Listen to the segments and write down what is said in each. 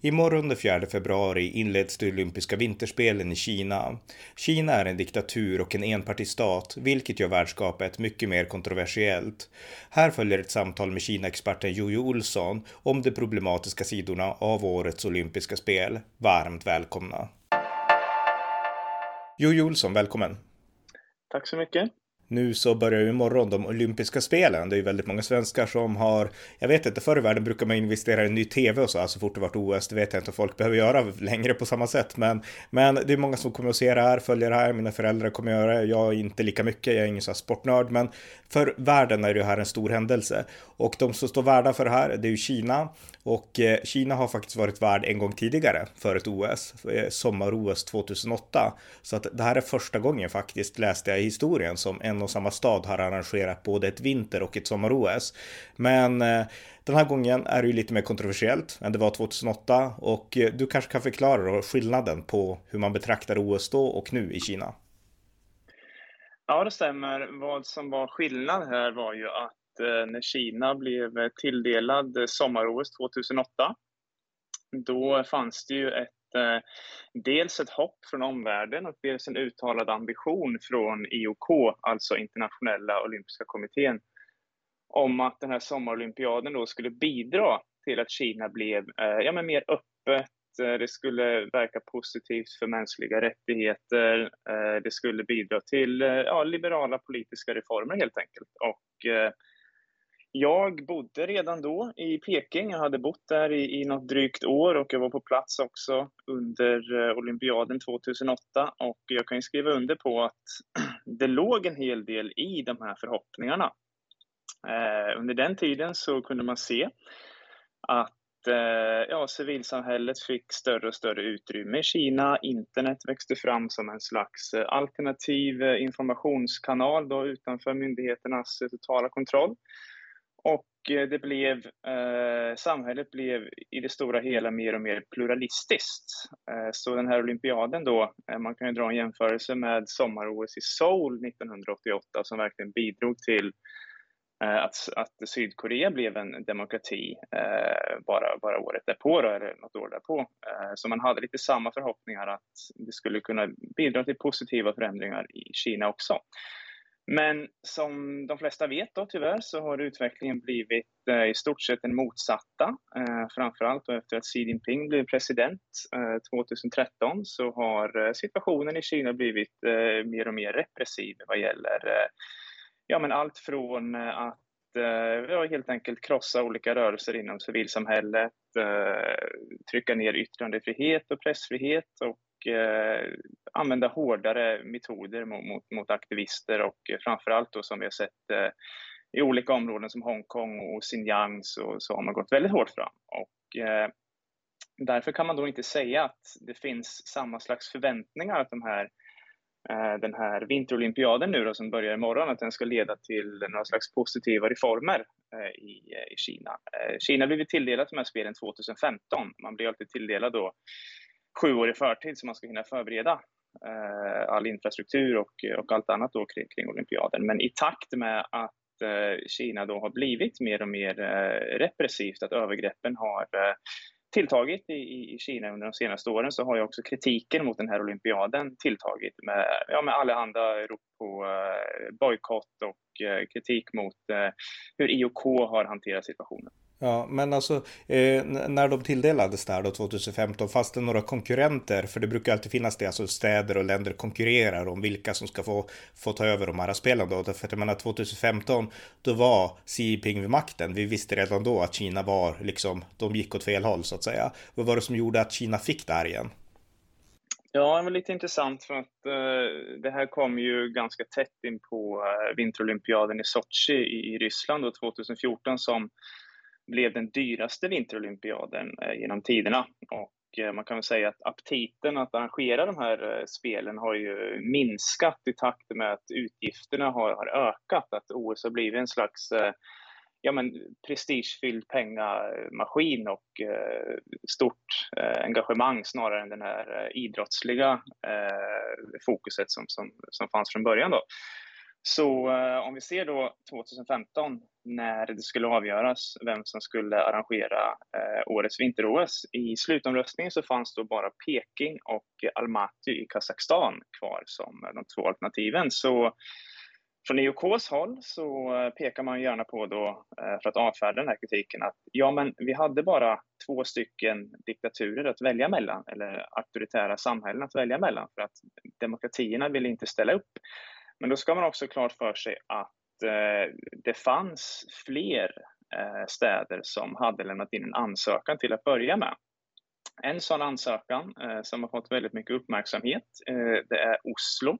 Imorgon den 4 februari inleds de olympiska vinterspelen i Kina. Kina är en diktatur och en enpartistat, vilket gör värdskapet mycket mer kontroversiellt. Här följer ett samtal med Kina-experten Jojo Olsson om de problematiska sidorna av årets olympiska spel. Varmt välkomna! Jojo Olsson, välkommen! Tack så mycket! Nu så börjar ju imorgon de olympiska spelen. Det är ju väldigt många svenskar som har, jag vet inte, förr i världen brukar man investera i en ny tv och så, alltså fort det varit OS, det vet jag inte om folk behöver göra längre på samma sätt, men, men det är många som kommer att se det här, följer det här, mina föräldrar kommer att göra det, jag inte lika mycket, jag är ingen så här sportnörd, men för världen är det här en stor händelse. Och de som står värda för det här, det är ju Kina, och eh, Kina har faktiskt varit värd en gång tidigare för ett OS, eh, sommar-OS 2008. Så att det här är första gången faktiskt, läste jag i historien, som en och samma stad har arrangerat både ett vinter och ett sommar-OS. Men eh, den här gången är det ju lite mer kontroversiellt än det var 2008 och du kanske kan förklara då skillnaden på hur man betraktar OS då och nu i Kina. Ja, det stämmer. Vad som var skillnad här var ju att Eh, när Kina blev tilldelad sommar-OS 2008. Då fanns det ju ett, eh, dels ett hopp från omvärlden och dels en uttalad ambition från IOK, alltså Internationella Olympiska Kommittén, om att den här sommarolympiaden då skulle bidra till att Kina blev eh, ja, men mer öppet, det skulle verka positivt för mänskliga rättigheter, det skulle bidra till ja, liberala politiska reformer helt enkelt. Och jag bodde redan då i Peking. Jag hade bott där i, i något drygt år och jag var på plats också under eh, olympiaden 2008 och jag kan ju skriva under på att det låg en hel del i de här förhoppningarna. Eh, under den tiden så kunde man se att eh, ja, civilsamhället fick större och större utrymme i Kina. Internet växte fram som en slags eh, alternativ eh, informationskanal då utanför myndigheternas totala kontroll. Och eh, det blev, eh, samhället blev i det stora hela mer och mer pluralistiskt. Eh, så den här olympiaden då, eh, man kan ju dra en jämförelse med sommar-OS i Seoul 1988 som verkligen bidrog till eh, att, att Sydkorea blev en demokrati eh, bara, bara året därpå, då, eller något år därpå. Eh, så man hade lite samma förhoppningar att det skulle kunna bidra till positiva förändringar i Kina också. Men som de flesta vet då tyvärr så har utvecklingen blivit eh, i stort sett den motsatta. Eh, framförallt efter att Xi Jinping blev president eh, 2013 så har eh, situationen i Kina blivit eh, mer och mer repressiv vad gäller eh, ja, men allt från eh, att eh, ja, helt enkelt krossa olika rörelser inom civilsamhället, eh, trycka ner yttrandefrihet och pressfrihet och eh, använda hårdare metoder mot, mot, mot aktivister och framförallt då som vi har sett eh, i olika områden som Hongkong och Xinjiang så, så har man gått väldigt hårt fram. Och, eh, därför kan man då inte säga att det finns samma slags förväntningar att de här eh, den här vinterolympiaden nu då, som börjar imorgon, att den ska leda till några slags positiva reformer eh, i, i Kina. Eh, Kina blev tilldelat de här spelen 2015. Man blir alltid tilldelad då sju år i förtid så man ska hinna förbereda eh, all infrastruktur och, och allt annat då kring, kring olympiaden. Men i takt med att eh, Kina då har blivit mer och mer eh, repressivt, att övergreppen har eh, tilltagit i, i Kina under de senaste åren så har ju också kritiken mot den här olympiaden tilltagit med, ja, med allehanda rop på eh, bojkott och eh, kritik mot eh, hur IOK har hanterat situationen. Ja, men alltså eh, när de tilldelades där då 2015, fanns det några konkurrenter? För det brukar alltid finnas det, alltså städer och länder konkurrerar om vilka som ska få, få ta över de här spelen då. För att jag menar 2015, då var Xi Jinping vid makten. Vi visste redan då att Kina var liksom, de gick åt fel håll så att säga. Vad var det som gjorde att Kina fick det här igen? Ja, det var lite intressant för att eh, det här kom ju ganska tätt in på eh, vinterolympiaden i Sochi i, i Ryssland då 2014 som blev den dyraste vinterolympiaden eh, genom tiderna. Och eh, man kan väl säga att aptiten att arrangera de här eh, spelen har ju minskat i takt med att utgifterna har, har ökat. Att OS har blivit en slags eh, ja, men, prestigefylld pengamaskin och eh, stort eh, engagemang snarare än den här eh, idrottsliga eh, fokuset som, som, som fanns från början. Då. Så eh, om vi ser då 2015 när det skulle avgöras vem som skulle arrangera eh, årets vinter-OS. I slutomröstningen så fanns då bara Peking och Almaty i Kazakstan kvar som de två alternativen. Så från IOKs håll så pekar man gärna på då, eh, för att avfärda den här kritiken, att ja, men vi hade bara två stycken diktaturer att välja mellan, eller auktoritära samhällen att välja mellan, för att demokratierna ville inte ställa upp. Men då ska man också klart för sig att eh, det fanns fler eh, städer som hade lämnat in en ansökan till att börja med. En sån ansökan eh, som har fått väldigt mycket uppmärksamhet, eh, det är Oslo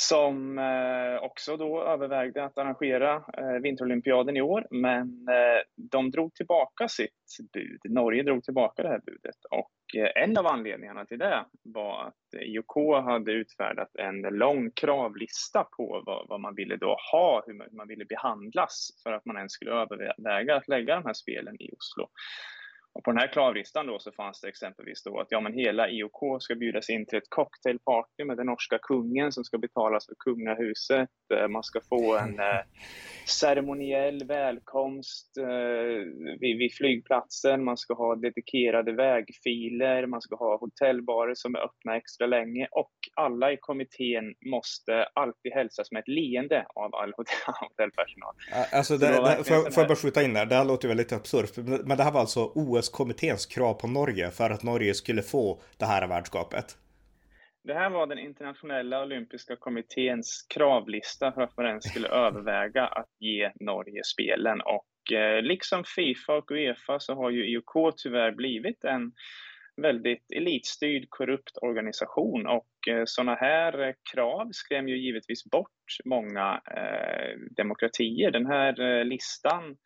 som eh, också då övervägde att arrangera eh, vinterolympiaden i år, men eh, de drog tillbaka sitt bud. Norge drog tillbaka det här budet och en av anledningarna till det var att IOK hade utfärdat en lång kravlista på vad, vad man ville då ha, hur man, hur man ville behandlas för att man ens skulle överväga att lägga de här spelen i Oslo. Och på den här kravlistan då så fanns det exempelvis då att ja, men hela IOK ska bjudas in till ett cocktailparty med den norska kungen som ska betalas för kungahuset. Eh, man ska få en eh, ceremoniell välkomst eh, vid, vid, flygplatsen. Man ska ha dedikerade vägfiler. Man ska ha hotellbarer som är öppna extra länge och alla i kommittén måste alltid hälsas med ett leende av all hotellpersonal. Alltså, det, det, det, får, jag bara skjuta in där? Det här låter väldigt absurt, men det här var alltså OS-kommitténs krav på Norge för att Norge skulle få det här värdskapet? Det här var den internationella olympiska kommitténs kravlista för att man ens skulle överväga att ge Norge spelen. Och eh, liksom Fifa och Uefa så har ju IOK tyvärr blivit en väldigt elitstyrd, korrupt organisation och eh, sådana här eh, krav skrämmer ju givetvis bort många eh, demokratier. Den här eh, listan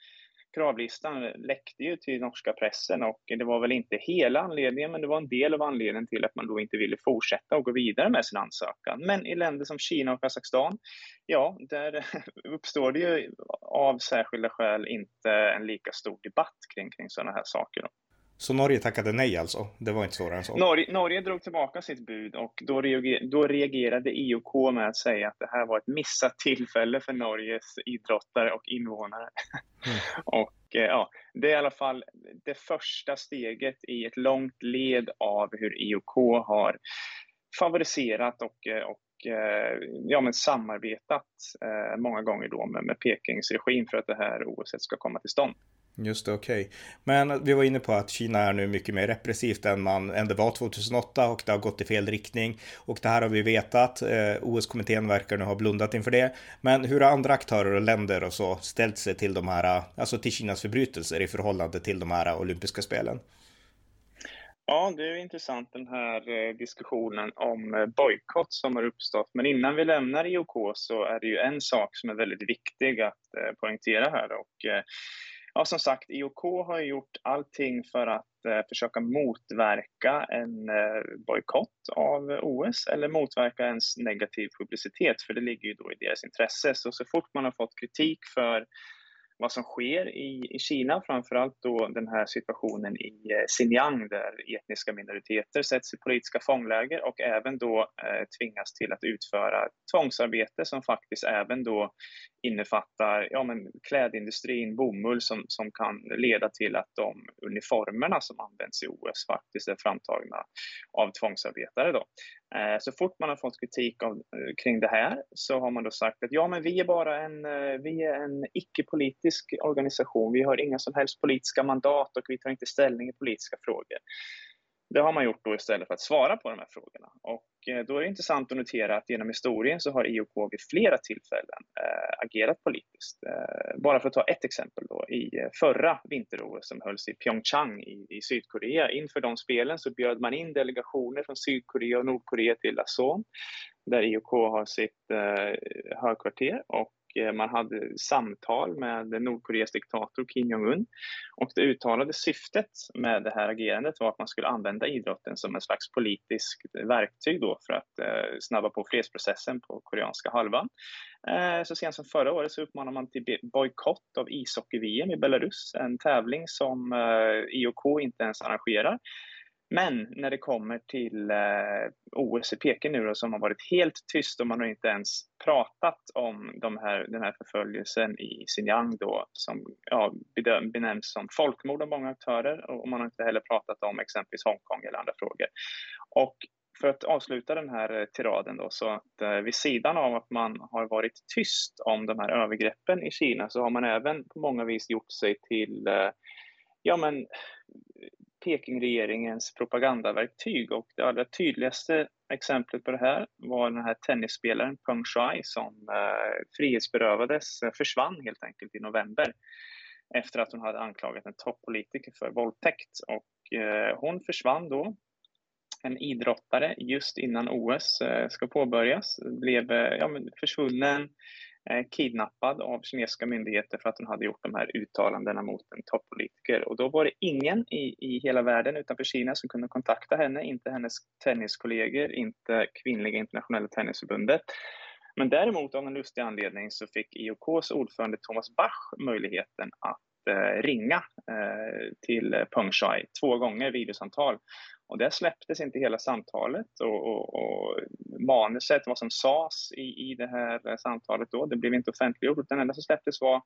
kravlistan läckte ju till norska pressen och det var väl inte hela anledningen, men det var en del av anledningen till att man då inte ville fortsätta och gå vidare med sin ansökan. Men i länder som Kina och Kazakstan, ja, där uppstår det ju av särskilda skäl inte en lika stor debatt kring, kring sådana här saker. Då. Så Norge tackade nej alltså? Det var inte svårare än så? Norge, Norge drog tillbaka sitt bud och då, reager, då reagerade IOK med att säga att det här var ett missat tillfälle för Norges idrottare och invånare. Mm. och eh, ja, det är i alla fall det första steget i ett långt led av hur IOK har favoriserat och, eh, och eh, ja, men samarbetat många gånger då med, med Pekings regim för att det här OS ska komma till stånd. Just det, okej. Okay. Men vi var inne på att Kina är nu mycket mer repressivt än, man, än det var 2008 och det har gått i fel riktning. Och det här har vi vetat. Eh, OS-kommittén verkar nu ha blundat inför det. Men hur har andra aktörer och länder och så ställt sig till de här, alltså till Kinas förbrytelser i förhållande till de här olympiska spelen? Ja, det är intressant den här eh, diskussionen om eh, bojkott som har uppstått. Men innan vi lämnar IOK så är det ju en sak som är väldigt viktig att eh, poängtera här. Och Ja, som sagt, IOK har gjort allting för att eh, försöka motverka en eh, bojkott av OS eller motverka ens negativ publicitet, för det ligger ju då i deras intresse. Så, så fort man har fått kritik för vad som sker i, i Kina, framförallt då den här situationen i eh, Xinjiang där etniska minoriteter sätts i politiska fångläger och även då eh, tvingas till att utföra tvångsarbete som faktiskt även då innefattar ja, men klädindustrin, bomull som, som kan leda till att de uniformerna som används i OS faktiskt är framtagna av tvångsarbetare. Då. Eh, så fort man har fått kritik av, eh, kring det här så har man då sagt att ja, men vi är bara en, eh, vi är en icke-politisk organisation. Vi har inga som helst politiska mandat och vi tar inte ställning i politiska frågor. Det har man gjort då istället för att svara på de här frågorna. Och eh, då är det intressant att notera att genom historien så har IOK vid flera tillfällen äh, agerat politiskt. Äh, bara för att ta ett exempel då, i förra vinter-OS som hölls i Pyeongchang i, i, Sydkorea. Inför de spelen så bjöd man in delegationer från Sydkorea och Nordkorea till Lason där IOK har sitt högkvarter och Eh, man hade samtal med Nordkoreas diktator Kim Jong-Un. Och det uttalade syftet med det här agerandet var att man skulle använda idrotten som en slags politiskt verktyg då för att eh, snabba på fredsprocessen på koreanska halvan. Eh, så sent som förra året så uppmanade man till bojkott av ishockey-VM i Belarus, en tävling som IOK inte ens arrangerar. Men när det kommer till eh, OS i Peking nu då, som har varit helt tyst och man har inte ens pratat om de här, den här förföljelsen i Xinjiang då, som ja, benämns som folkmord av många aktörer och man har inte heller pratat om exempelvis Hongkong eller andra frågor. Och för att avsluta den här eh, tiraden då, så att eh, vid sidan av att man har varit tyst om de här övergreppen i Kina så har man även på många vis gjort sig till eh, ja, men Pekingregeringens propagandaverktyg. Och det allra tydligaste exemplet på det här var den här tennisspelaren Peng Shuai som eh, frihetsberövades, eh, försvann helt enkelt i november efter att hon hade anklagat en toppolitiker för våldtäkt. Och eh, hon försvann då. En idrottare just innan OS eh, ska påbörjas blev eh, ja, försvunnen. Eh, kidnappad av kinesiska myndigheter för att hon hade gjort de här uttalandena mot en toppolitiker. Och då var det ingen i, i hela världen utanför Kina som kunde kontakta henne, inte hennes tenniskollegor, inte Kvinnliga internationella tennisförbundet. Men däremot av en lustig anledning så fick IOKs ordförande Thomas Bach möjligheten att eh, ringa eh, till Peng Shuai två gånger videosamtal och där släpptes inte hela samtalet och, och, och manuset, vad som sades i, i det här samtalet då, det blev inte offentliggjort. utan Det enda som släpptes var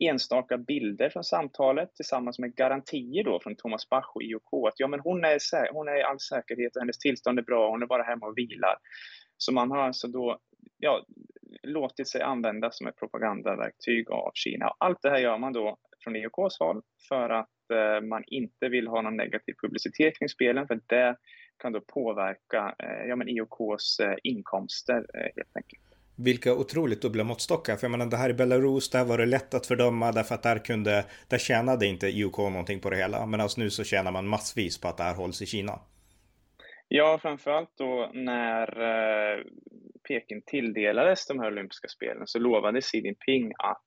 enstaka bilder från samtalet tillsammans med garantier då från Thomas Bach och IOK att ja, men hon, är, hon är i all säkerhet och hennes tillstånd är bra, hon är bara hemma och vilar. Så man har alltså då ja, låtit sig användas som ett propagandaverktyg av Kina. Allt det här gör man då från IOKs håll för att man inte vill ha någon negativ publicitet kring spelen för det kan då påverka eh, ja, men IOKs eh, inkomster helt enkelt. Vilka otroligt dubbla måttstockar. För jag menar det här i Belarus, där var det lätt att fördöma därför att där kunde, där tjänade inte IOK någonting på det hela. Men alltså nu så tjänar man massvis på att det här hålls i Kina. Ja, framförallt då när Peking tilldelades de här olympiska spelen så lovade Xi Jinping att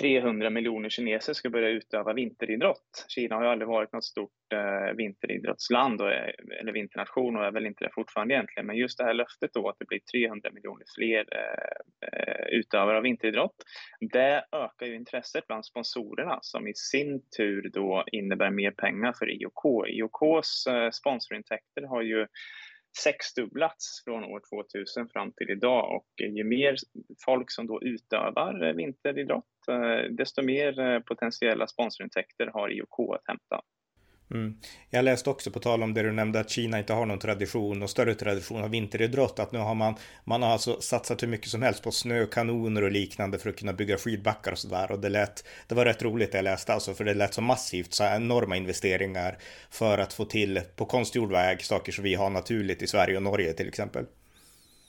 300 miljoner kineser ska börja utöva vinteridrott. Kina har ju aldrig varit något stort eh, vinteridrottsland och, eh, eller vinternation och är väl inte det fortfarande egentligen. Men just det här löftet då att det blir 300 miljoner fler eh, eh, utövare av vinteridrott. Det ökar ju intresset bland sponsorerna som i sin tur då innebär mer pengar för IOK. IOKs eh, sponsorintäkter har ju sexdubblats från år 2000 fram till idag och ju mer folk som då utövar vinteridrott, eh, desto mer eh, potentiella sponsorintäkter har IOK att hämta. Mm. Jag läste också på tal om det du nämnde att Kina inte har någon tradition och större tradition av vinteridrott. Att nu har man, man har alltså satsat hur mycket som helst på snökanoner och liknande för att kunna bygga skidbackar och sådär. Och det lät, det var rätt roligt det jag läste alltså för det lät så massivt, så enorma investeringar för att få till på konstgjord väg saker som vi har naturligt i Sverige och Norge till exempel.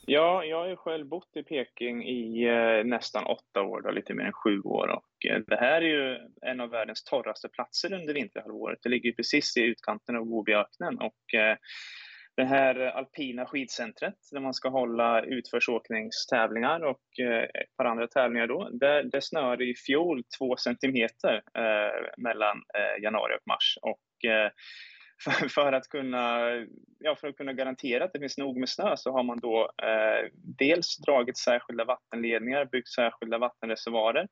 Ja, jag har ju själv bott i Peking i eh, nästan åtta år, då, lite mer än sju år. Och, eh, det här är ju en av världens torraste platser under vinterhalvåret. Det ligger precis i utkanten av Gobiöknen. Och, eh, det här alpina skidcentret där man ska hålla utförsåkningstävlingar och eh, ett par andra tävlingar då. Det, det snöade i fjol två centimeter eh, mellan eh, januari och mars. Och, eh, för, för, att kunna, ja, för att kunna garantera att det finns nog med snö så har man då eh, dels dragit särskilda vattenledningar, byggt särskilda vattenreservoarer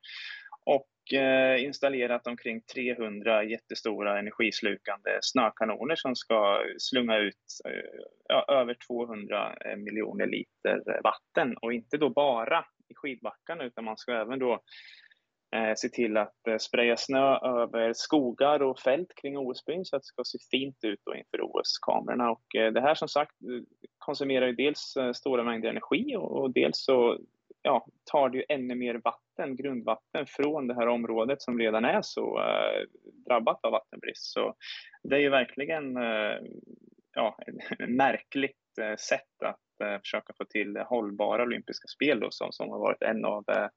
och eh, installerat omkring 300 jättestora energislukande snökanoner som ska slunga ut eh, ja, över 200 eh, miljoner liter vatten och inte då bara i skidbackarna utan man ska även då eh, se till att eh, spraya snö över skogar och fält kring OS-byn så att det ska se fint ut då inför OS-kamerorna. Och eh, det här som sagt eh, konsumerar ju dels eh, stora mängder energi och, och dels så ja, tar det ju ännu mer vatten, grundvatten, från det här området som redan är så eh, drabbat av vattenbrist. Så det är ju verkligen eh, ja, ett märkligt eh, sätt att eh, försöka få till hållbara olympiska spel då, som, som har varit en av eh,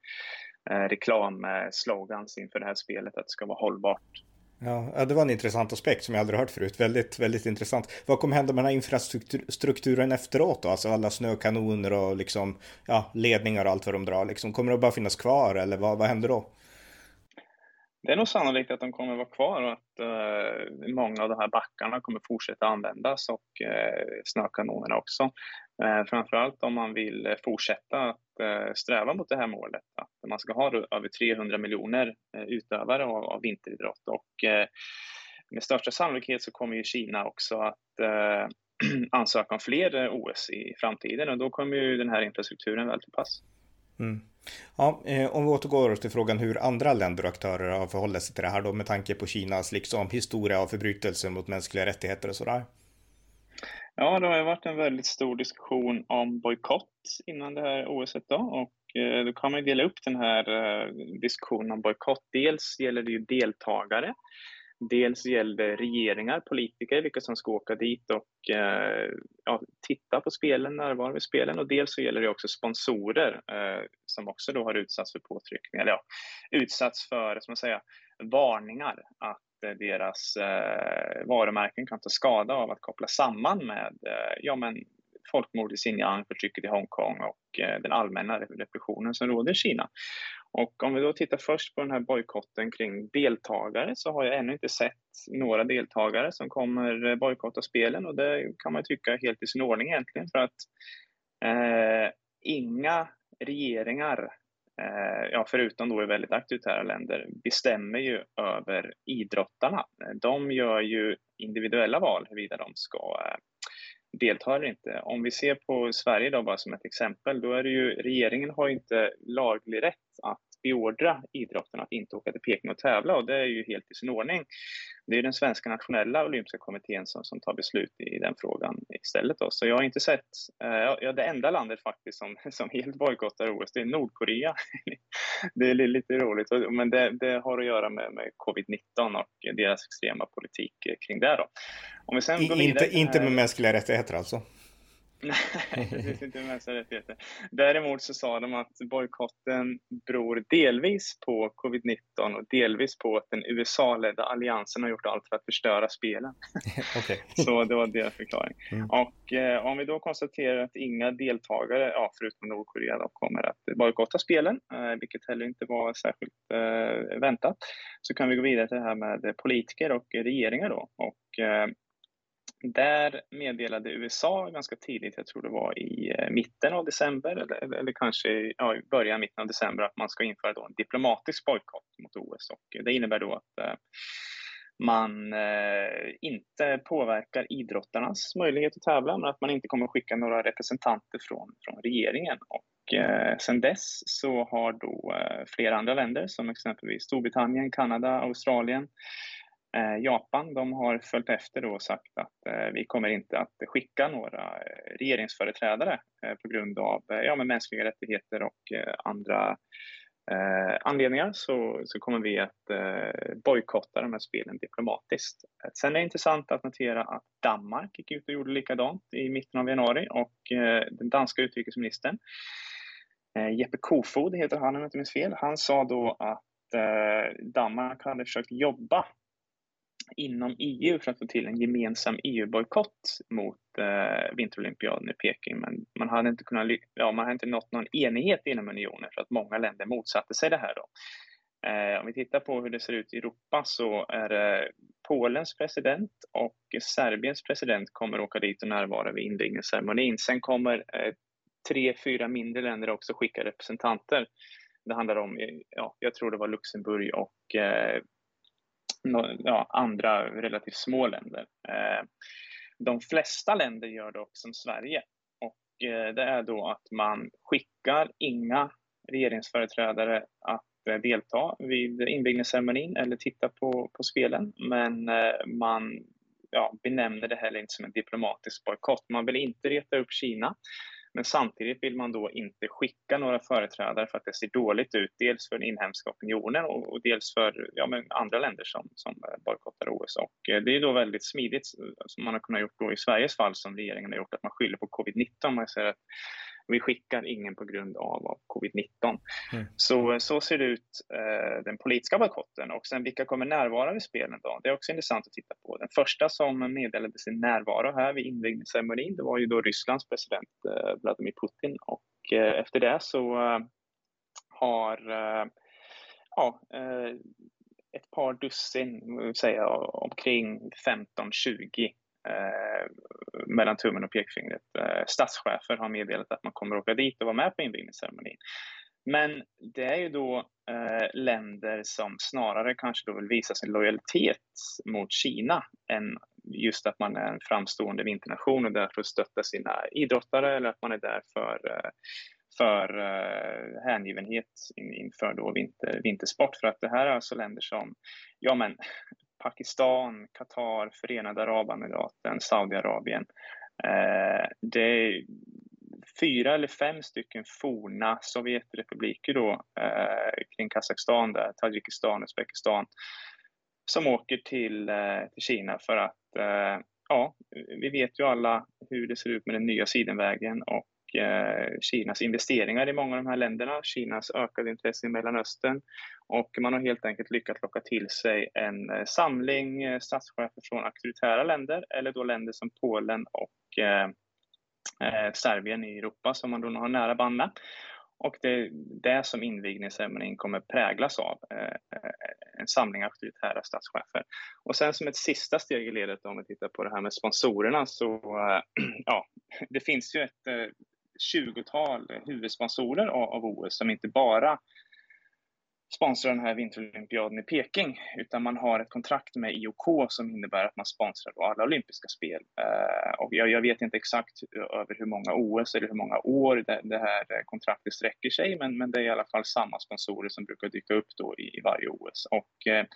reklamslogans inför det här spelet, att det ska vara hållbart. Ja, det var en intressant aspekt som jag aldrig hört förut. Väldigt, väldigt intressant. Vad kommer hända med den här infrastrukturen efteråt då? Alltså alla snökanoner och liksom, ja, ledningar och allt vad de drar. Liksom, kommer det bara finnas kvar eller vad, vad händer då? Det är nog sannolikt att de kommer vara kvar och att eh, många av de här backarna kommer fortsätta användas och eh, snökanonerna också. Eh, framförallt om man vill eh, fortsätta att eh, sträva mot det här målet, att man ska ha över 300 miljoner utövare av, vinteridrott och med största sannolikhet så kommer ju Kina också att ansöka om fler OS i framtiden och då kommer ju den här infrastrukturen väl till pass. Mm. Ja, om vi återgår till frågan hur andra länder och aktörer har förhållit sig till det här då med tanke på Kinas liksom historia av förbrytelser mot mänskliga rättigheter och sådär. Ja, det har ju varit en väldigt stor diskussion om bojkott innan det här OS då. Och eh, då kan man dela upp den här eh, diskussionen om bojkott. Dels gäller det ju deltagare. Dels gällde regeringar, politiker, vilka som ska åka dit och eh, ja, titta på spelen, närvara vid spelen. Och dels så gäller det också sponsorer eh, som också då har utsatts för påtryckningar, ja, utsatts för, som man säga, varningar att Eh, deras eh, varumärken kan ta skada av att koppla samman med eh, ja, men folkmord i Xinjiang, förtrycket i Hongkong och eh, den allmänna repressionen som råder i Kina. Och om vi då tittar först på den här bojkotten kring deltagare så har jag ännu inte sett några deltagare som kommer eh, bojkotta spelen och det kan man tycka är helt i sin ordning egentligen för att eh, inga regeringar, Eh, ja, förutom då i väldigt auktoritära länder, bestämmer ju över idrottarna. De gör ju individuella val huruvida de ska eh, delta eller inte. Om vi ser på Sverige då bara som ett exempel, då är det ju regeringen har inte laglig rätt att beordra idrotten att inte åka till Peking och tävla och det är ju helt i sin ordning. Det är den svenska nationella olympiska kommittén som, som tar beslut i den frågan istället. Då. Så jag har inte sett, eh, ja, det enda landet faktiskt som, som helt bojkottar OS, det är Nordkorea. det är lite roligt, men det, det har att göra med, med covid-19 och deras extrema politik kring det. Då. Om vi sen går inte, inte med mänskliga rättigheter alltså? Nej, det finns inte mänskliga rättigheter. Däremot så sa de att bojkotten beror delvis på covid-19 och delvis på att den USA-ledda alliansen har gjort allt för att förstöra spelen. okay. så det var deras förklaring. Mm. Och eh, om vi då konstaterar att inga deltagare, ja, förutom Nordkorea, då, kommer att bojkotta spelen, eh, vilket heller inte var särskilt eh, väntat, så kan vi gå vidare till det här med politiker och regeringar då. Och, eh, där meddelade USA ganska tidigt, jag tror det var i eh, mitten av december eller, eller kanske ja, i början, mitten av december, att man ska införa då en diplomatisk bojkott mot OS. Och det innebär då att eh, man eh, inte påverkar idrottarnas möjlighet att tävla, men att man inte kommer skicka några representanter från, från regeringen. Och eh, sen dess så har då eh, flera andra länder, som exempelvis Storbritannien, Kanada, Australien, Eh, Japan de har följt efter och sagt att eh, vi kommer inte att skicka några eh, regeringsföreträdare på grund av ja, med mänskliga rättigheter och andra anledningar så, så kommer vi att bojkotta de här spelen diplomatiskt. Sen är det intressant att notera att Danmark gick ut och gjorde likadant i mitten av januari och den danska utrikesministern Jeppe Kofod heter han om jag inte minns fel. Han sa då att Danmark hade försökt jobba inom EU för att få till en gemensam EU-bojkott mot eh, vinterolympiaden i Peking. Men man hade inte kunnat, ja, man hade inte nått någon enighet inom unionen för att många länder motsatte sig det här. Då. Eh, om vi tittar på hur det ser ut i Europa så är det Polens president och Serbiens president kommer åka dit och närvara vid invigningsceremonin. Sen kommer eh, tre, fyra mindre länder också skicka representanter. Det handlar om, eh, ja, jag tror det var Luxemburg och eh, ja, andra relativt små länder. Eh, de flesta länder gör dock som Sverige och eh, det är då att man skickar inga regeringsföreträdare att eh, delta vid invigningsceremonin eller titta på, på spelen, men man ja, benämner det heller inte som en diplomatisk bojkott. Man vill inte reta upp Kina men samtidigt vill man då inte skicka några företrädare för att det ser dåligt ut, dels för den inhemska opinionen och, och dels för ja, men andra länder som, som eh, bojkottar OS. Och eh, det är då väldigt smidigt, eh, som man har kunnat gjort då i Sveriges fall, som regeringen har gjort, att man skyller på covid-19. Man säger att vi skickar ingen på grund av, av covid-19. Mm. Så, så ser det ut, eh, den politiska bojkotten. Och sen vilka kommer närvara vid spelen då? Det är också intressant att titta på. Den första som meddelade sin närvaro här vid invigningsceremonin, det var ju då Rysslands president eh, Vladimir Putin. Och eh, efter det så eh, har eh, ja, ett par dussin, säga omkring 15-20 eh, mellan tummen och pekfingret. Eh, statschefer har meddelat att man kommer att åka dit och vara med på invigningsceremonin. Men det är ju då eh, länder som snarare kanske då vill visa sin lojalitet mot Kina än just att man är en framstående vinternation och därför stöttar sina idrottare eller att man är där för eh, för uh, hängivenhet in, inför då vinter, vintersport. För att det här är alltså länder som ja, men, Pakistan, Qatar, Förenade Arabemiraten, Saudiarabien. Eh, det är fyra eller fem stycken forna Sovjetrepubliker då, eh, kring Kazakstan, där, Tadzjikistan, Uzbekistan, som åker till, eh, till Kina för att ja, vi vet ju alla hur det ser ut med den nya sidenvägen och Eh, Kinas investeringar i många av de här länderna, Kinas ökade intresse i Mellanöstern och man har helt enkelt lyckats locka till sig en eh, samling eh, statschefer från auktoritära länder eller då länder som Polen och eh, Serbien i Europa som man då har nära band med. Och det är det som invigningsceremonin kommer präglas av, en samling auktoritära statschefer. Och sen som ett sista steg i ledet om vi tittar på det här med sponsorerna så, ja, det finns ju ett 20-tal huvudsponsorer av, OS som inte bara sponsrar den här vinterolympiaden i Peking, utan man har ett kontrakt med IOK som innebär att man sponsrar alla olympiska spel. Eh, och jag, vet inte exakt över hur många OS eller hur många år det, här kontraktet sträcker sig, men, det är i alla fall samma sponsorer som brukar dyka upp då i, varje OS. Och eh,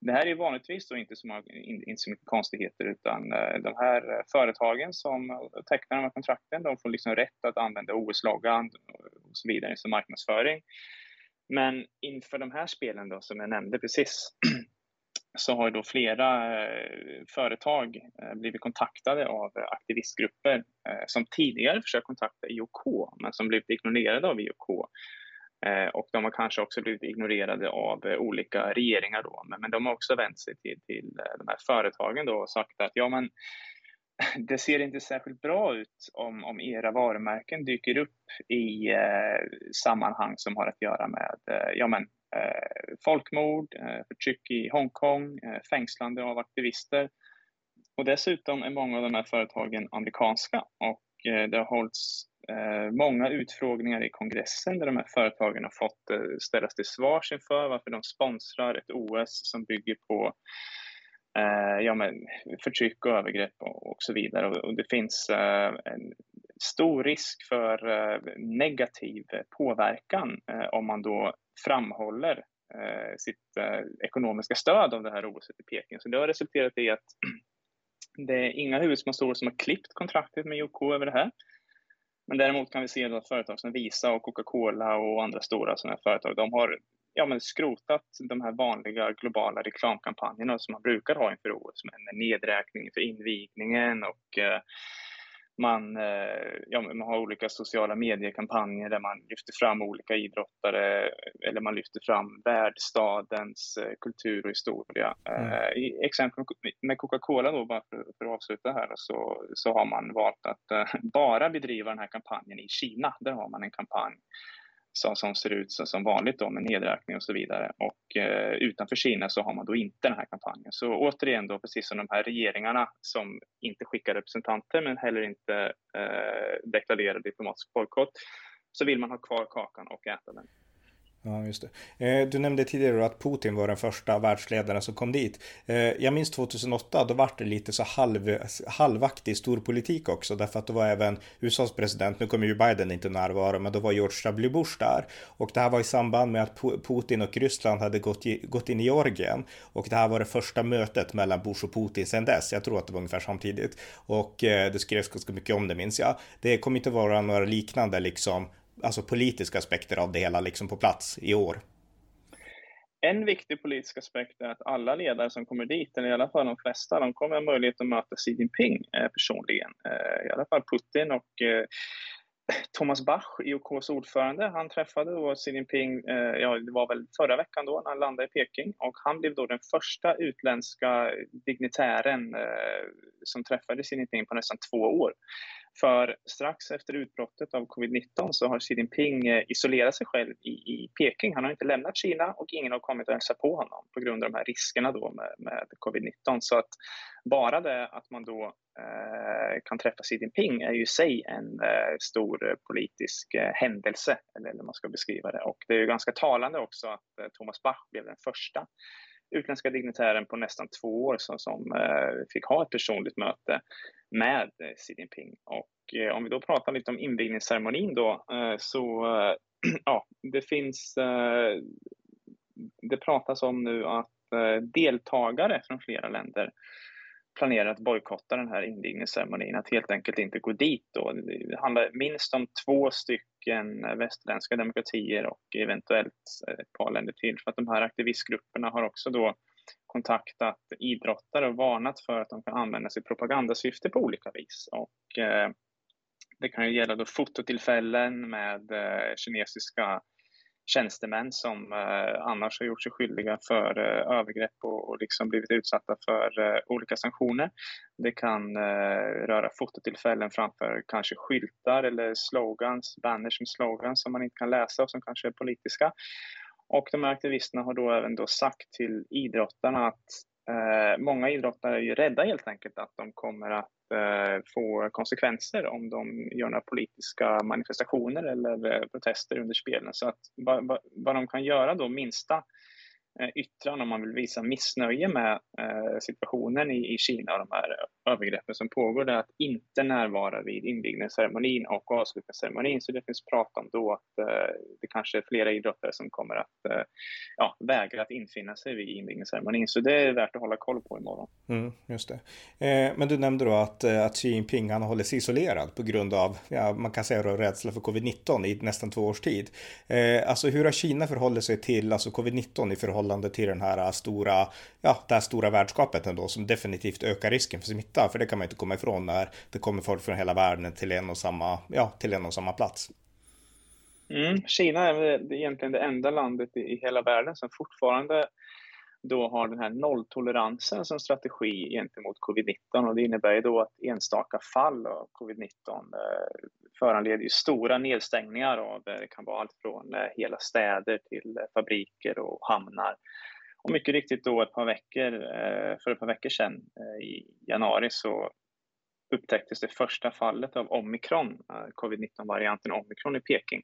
det här är vanligtvis då inte så, många, inte så mycket konstigheter utan eh, de här eh, företagen som tecknar de här kontrakten de får liksom rätt att använda OS-loggan och så vidare som marknadsföring. Men inför de här spelen då som jag nämnde precis så har då flera eh, företag blivit kontaktade av aktivistgrupper som tidigare försökt kontakta IOK men som blivit ignorerade av IOK Eh, och de har kanske också blivit ignorerade av eh, olika regeringar då. Men, de har också vänt sig till, till eh, de här företagen då och sagt att ja men det ser inte särskilt bra ut om, om era varumärken dyker upp i eh, sammanhang som har att göra med eh, ja, men, eh, folkmord, eh, förtryck i Hongkong, eh, fängslande av aktivister. Och dessutom är många av de här företagen amerikanska och det har hållits Eh, många utfrågningar i kongressen där de här företagen har fått eh, ställas till svars inför varför de sponsrar ett OS som bygger på eh, ja, men, förtryck och övergrepp och, och så vidare. Och, och det finns eh, en stor risk för eh, negativ påverkan eh, om man då framhåller eh, sitt eh, ekonomiska stöd av det här OS i Peking. Så det har resulterat i att det är inga huvudsponsorer som har klippt kontraktet med IOK över det här. Men däremot kan vi se att företag som Visa och Coca-Cola och andra stora sådana företag, de har ja, men skrotat de här vanliga globala reklamkampanjerna som man brukar ha inför OS med nedräkning för invigningen och eh, man, eh, ja, man har olika sociala mediekampanjer där man lyfter fram olika idrottare eller man lyfter fram värdstadens eh, kultur och historia. Mm. Eh, I exempel med Coca-Cola då, bara för, för, att avsluta här, så, så har man valt att bara bedriva den här kampanjen i Kina. Där har man en kampanj som, som ser ut som vanligt då med nedräkning och så vidare. Och eh, utanför Kina så har man då inte den här kampanjen. Så återigen då, precis som de här regeringarna som inte skickar representanter men heller inte eh, deklarerar diplomatisk bojkott, så vill man ha kvar kakan och äta den. Ja, just det. Eh, du nämnde tidigare att Putin var den första världsledaren som kom dit. Eh, jag minns 2008, då var det lite så halv, halvaktig storpolitik också, därför att då var även USAs president, nu kommer ju Biden inte närvara, men då var George W. Bush där. Och det här var i samband med att Putin och Ryssland hade gått, gått in i Georgien. Och det här var det första mötet mellan Bush och Putin sedan dess. Jag tror att det var ungefär samtidigt. Och eh, det skrevs ganska mycket om det minns jag. Det kommer inte vara några liknande liksom alltså politiska aspekter av det hela liksom på plats i år? En viktig politisk aspekt är att alla ledare som kommer dit, eller i alla fall de flesta, de kommer ha möjlighet att möta Xi Jinping eh, personligen. Eh, I alla fall Putin och eh, Thomas Bach, IOKs ordförande, han träffade då Xi Jinping, ja det var väl förra veckan då när han landade i Peking och han blev då den första utländska dignitären som träffade Xi Jinping på nästan två år. För strax efter utbrottet av covid-19 så har Xi Jinping eh, isolerat sig själv i, i Peking. Han har inte lämnat Kina och ingen har kommit och hälsat på honom på grund av de här riskerna då med, med covid-19. Så att bara det att man då eh, kan träffa Xi Jinping är ju i sig en eh, stor eh, politisk eh, händelse, eller hur man ska beskriva det. Och det är ju ganska talande också att eh, Thomas Bach blev den första utländska dignitären på nästan två år som, som eh, fick ha ett personligt möte med eh, Xi Jinping. Och eh, om vi då pratar lite om invigningsceremonin då, eh, så eh, ja, det finns, eh, det pratas om nu att deltagare från flera länder planerar att bojkotta den här invigningsceremonin, att helt enkelt inte gå dit. Då. Det handlar minst om två stycken västerländska demokratier och eventuellt ett par länder till. För att de här aktivistgrupperna har också då kontaktat idrottare och varnat för att de kan användas i propagandasyfte på olika vis. Och, eh, det kan ju gälla då fototillfällen med eh, kinesiska tjänstemän som eh, annars har gjort sig skyldiga för eh, övergrepp och, och liksom blivit utsatta för eh, olika sanktioner. Det kan eh, röra fototillfällen framför kanske skyltar eller slogans, banners med slogans som man inte kan läsa och som kanske är politiska. Och de här aktivisterna har då även då sagt till idrottarna att eh, många idrottare är ju rädda helt enkelt att de kommer att Eh, få konsekvenser om de gör några politiska manifestationer eller eh, protester under spelen. Så att vad, vad de kan göra då, minsta Eh, yttran om man vill visa missnöje med eh, situationen i, i Kina och de här övergreppen som pågår, det är att inte närvara vid invigningsceremonin och avslutningsceremonin. Så det finns prat om då att eh, det kanske är flera idrottare som kommer att ja, vägra att infinna sig vid invigningsceremonin. Så det är värt att hålla koll på imorgon. Mm, just det. men du nämnde då att, att Xi Jinping han håller sig isolerad på grund av, ja, man kan säga då, rädsla för covid-19 i nästan två års tid. alltså hur har Kina förhållit sig till alltså covid-19 i förhållande förhållande till den här stora, ja, det här stora värdskapet ändå som definitivt ökar risken för smitta. För det kan man inte komma ifrån när det kommer folk från hela världen till en och samma, ja, till en och samma plats. Mm, Kina är egentligen det enda landet i hela världen som fortfarande då har den här nolltoleransen som strategi gentemot covid-19 och det innebär ju då att enstaka fall av covid-19 eh, föranleder ju stora nedstängningar av eh, det kan vara allt från eh, hela städer till eh, fabriker och hamnar. Och mycket riktigt då ett par veckor, eh, för ett par veckor sedan i januari så upptäcktes det första fallet av omikron, covid-19-varianten omikron i Peking.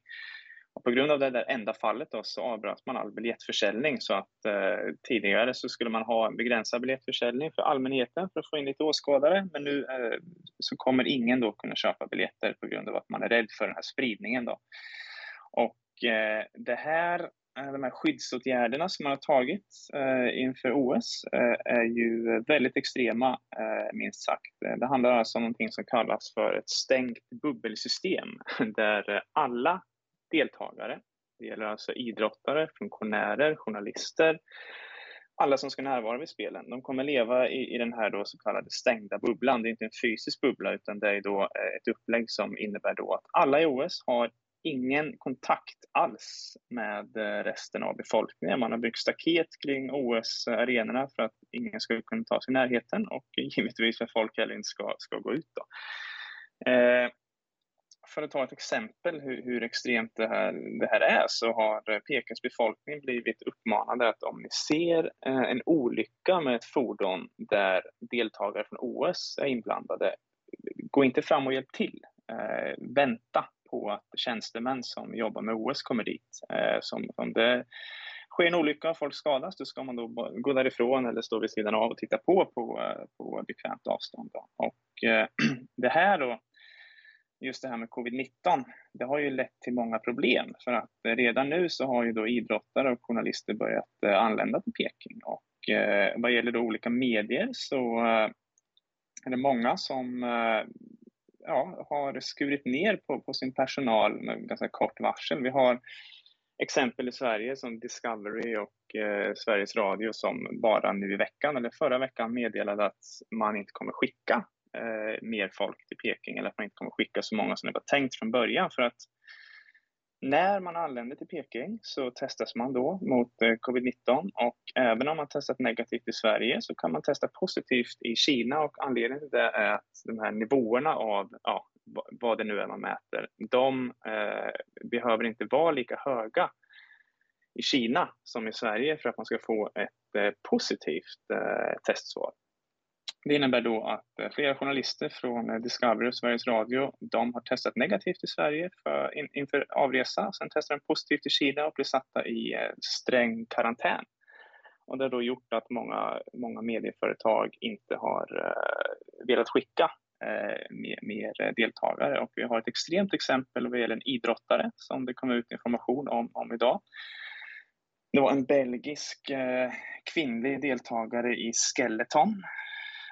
Och på grund av det där enda fallet då, så avbröt man all biljettförsäljning så att eh, tidigare så skulle man ha en begränsad biljettförsäljning för allmänheten för att få in lite åskådare men nu eh, så kommer ingen då kunna köpa biljetter på grund av att man är rädd för den här spridningen då. Och eh, det här eh, de här skyddsåtgärderna som man har tagit eh, inför OS eh, är ju väldigt extrema, eh, minst sagt. Det handlar alltså om någonting som kallas för ett stängt bubbelsystem där alla deltagare. Det gäller alltså idrottare, funktionärer, journalister, alla som ska närvara vid spelen. De kommer leva i, i den här då så kallade stängda bubblan. Det är inte en fysisk bubbla utan det är då eh, ett upplägg som innebär då att alla i OS har ingen kontakt alls med eh, resten av befolkningen. Man har byggt staket kring OS-arenorna för att ingen ska kunna ta sig i närheten och givetvis för att folk heller inte ska, ska gå ut. Då. Eh, för att ta ett exempel hur, hur extremt det här, det här är så har eh, Pekings befolkning blivit uppmanade att om ni ser eh, en olycka med ett fordon där deltagare från OS är inblandade, gå inte fram och hjälp till. Eh, vänta på att tjänstemän som jobbar med OS kommer dit. Eh, som, om det sker en olycka och folk skadas, då ska man då gå därifrån eller stå vid sidan av och titta på på, eh, på bekvämt avstånd. Då. Och eh, det här då just det här med covid-19, det har ju lett till många problem för att eh, redan nu så har ju då idrottare och journalister börjat eh, anlända till Peking och eh, vad gäller då olika medier så är det många som ja, har skurit ner på, på sin personal med ganska kort varsel. Vi har exempel i Sverige som Discovery och eh, Sveriges Radio som bara nu i veckan eller förra veckan meddelade att man inte kommer skicka eh, mer folk till Peking eller att man inte kommer skicka så många som det var tänkt från början. För att när man anländer till Peking så testas man då mot eh, covid-19 och även om man testat negativt i Sverige så kan man testa positivt i Kina och anledningen till det är att de här nivåerna av ja, vad det nu är man mäter, de eh, behöver inte vara lika höga i Kina som i Sverige för att man ska få ett eh, positivt eh, testsvar. Det innebär då att eh, flera journalister från eh, Discovery och Sveriges Radio, de har testat negativt i Sverige för, in, inför avresa, sen testar de positivt i Kina och blir satta i eh, sträng karantän. Och det har då gjort att många, många medieföretag inte har uh, velat skicka uh, mer, mer, deltagare. Och vi har ett extremt exempel vad gäller en idrottare som det kom ut information om, om idag. Det var en belgisk eh, kvinnlig deltagare i skeleton.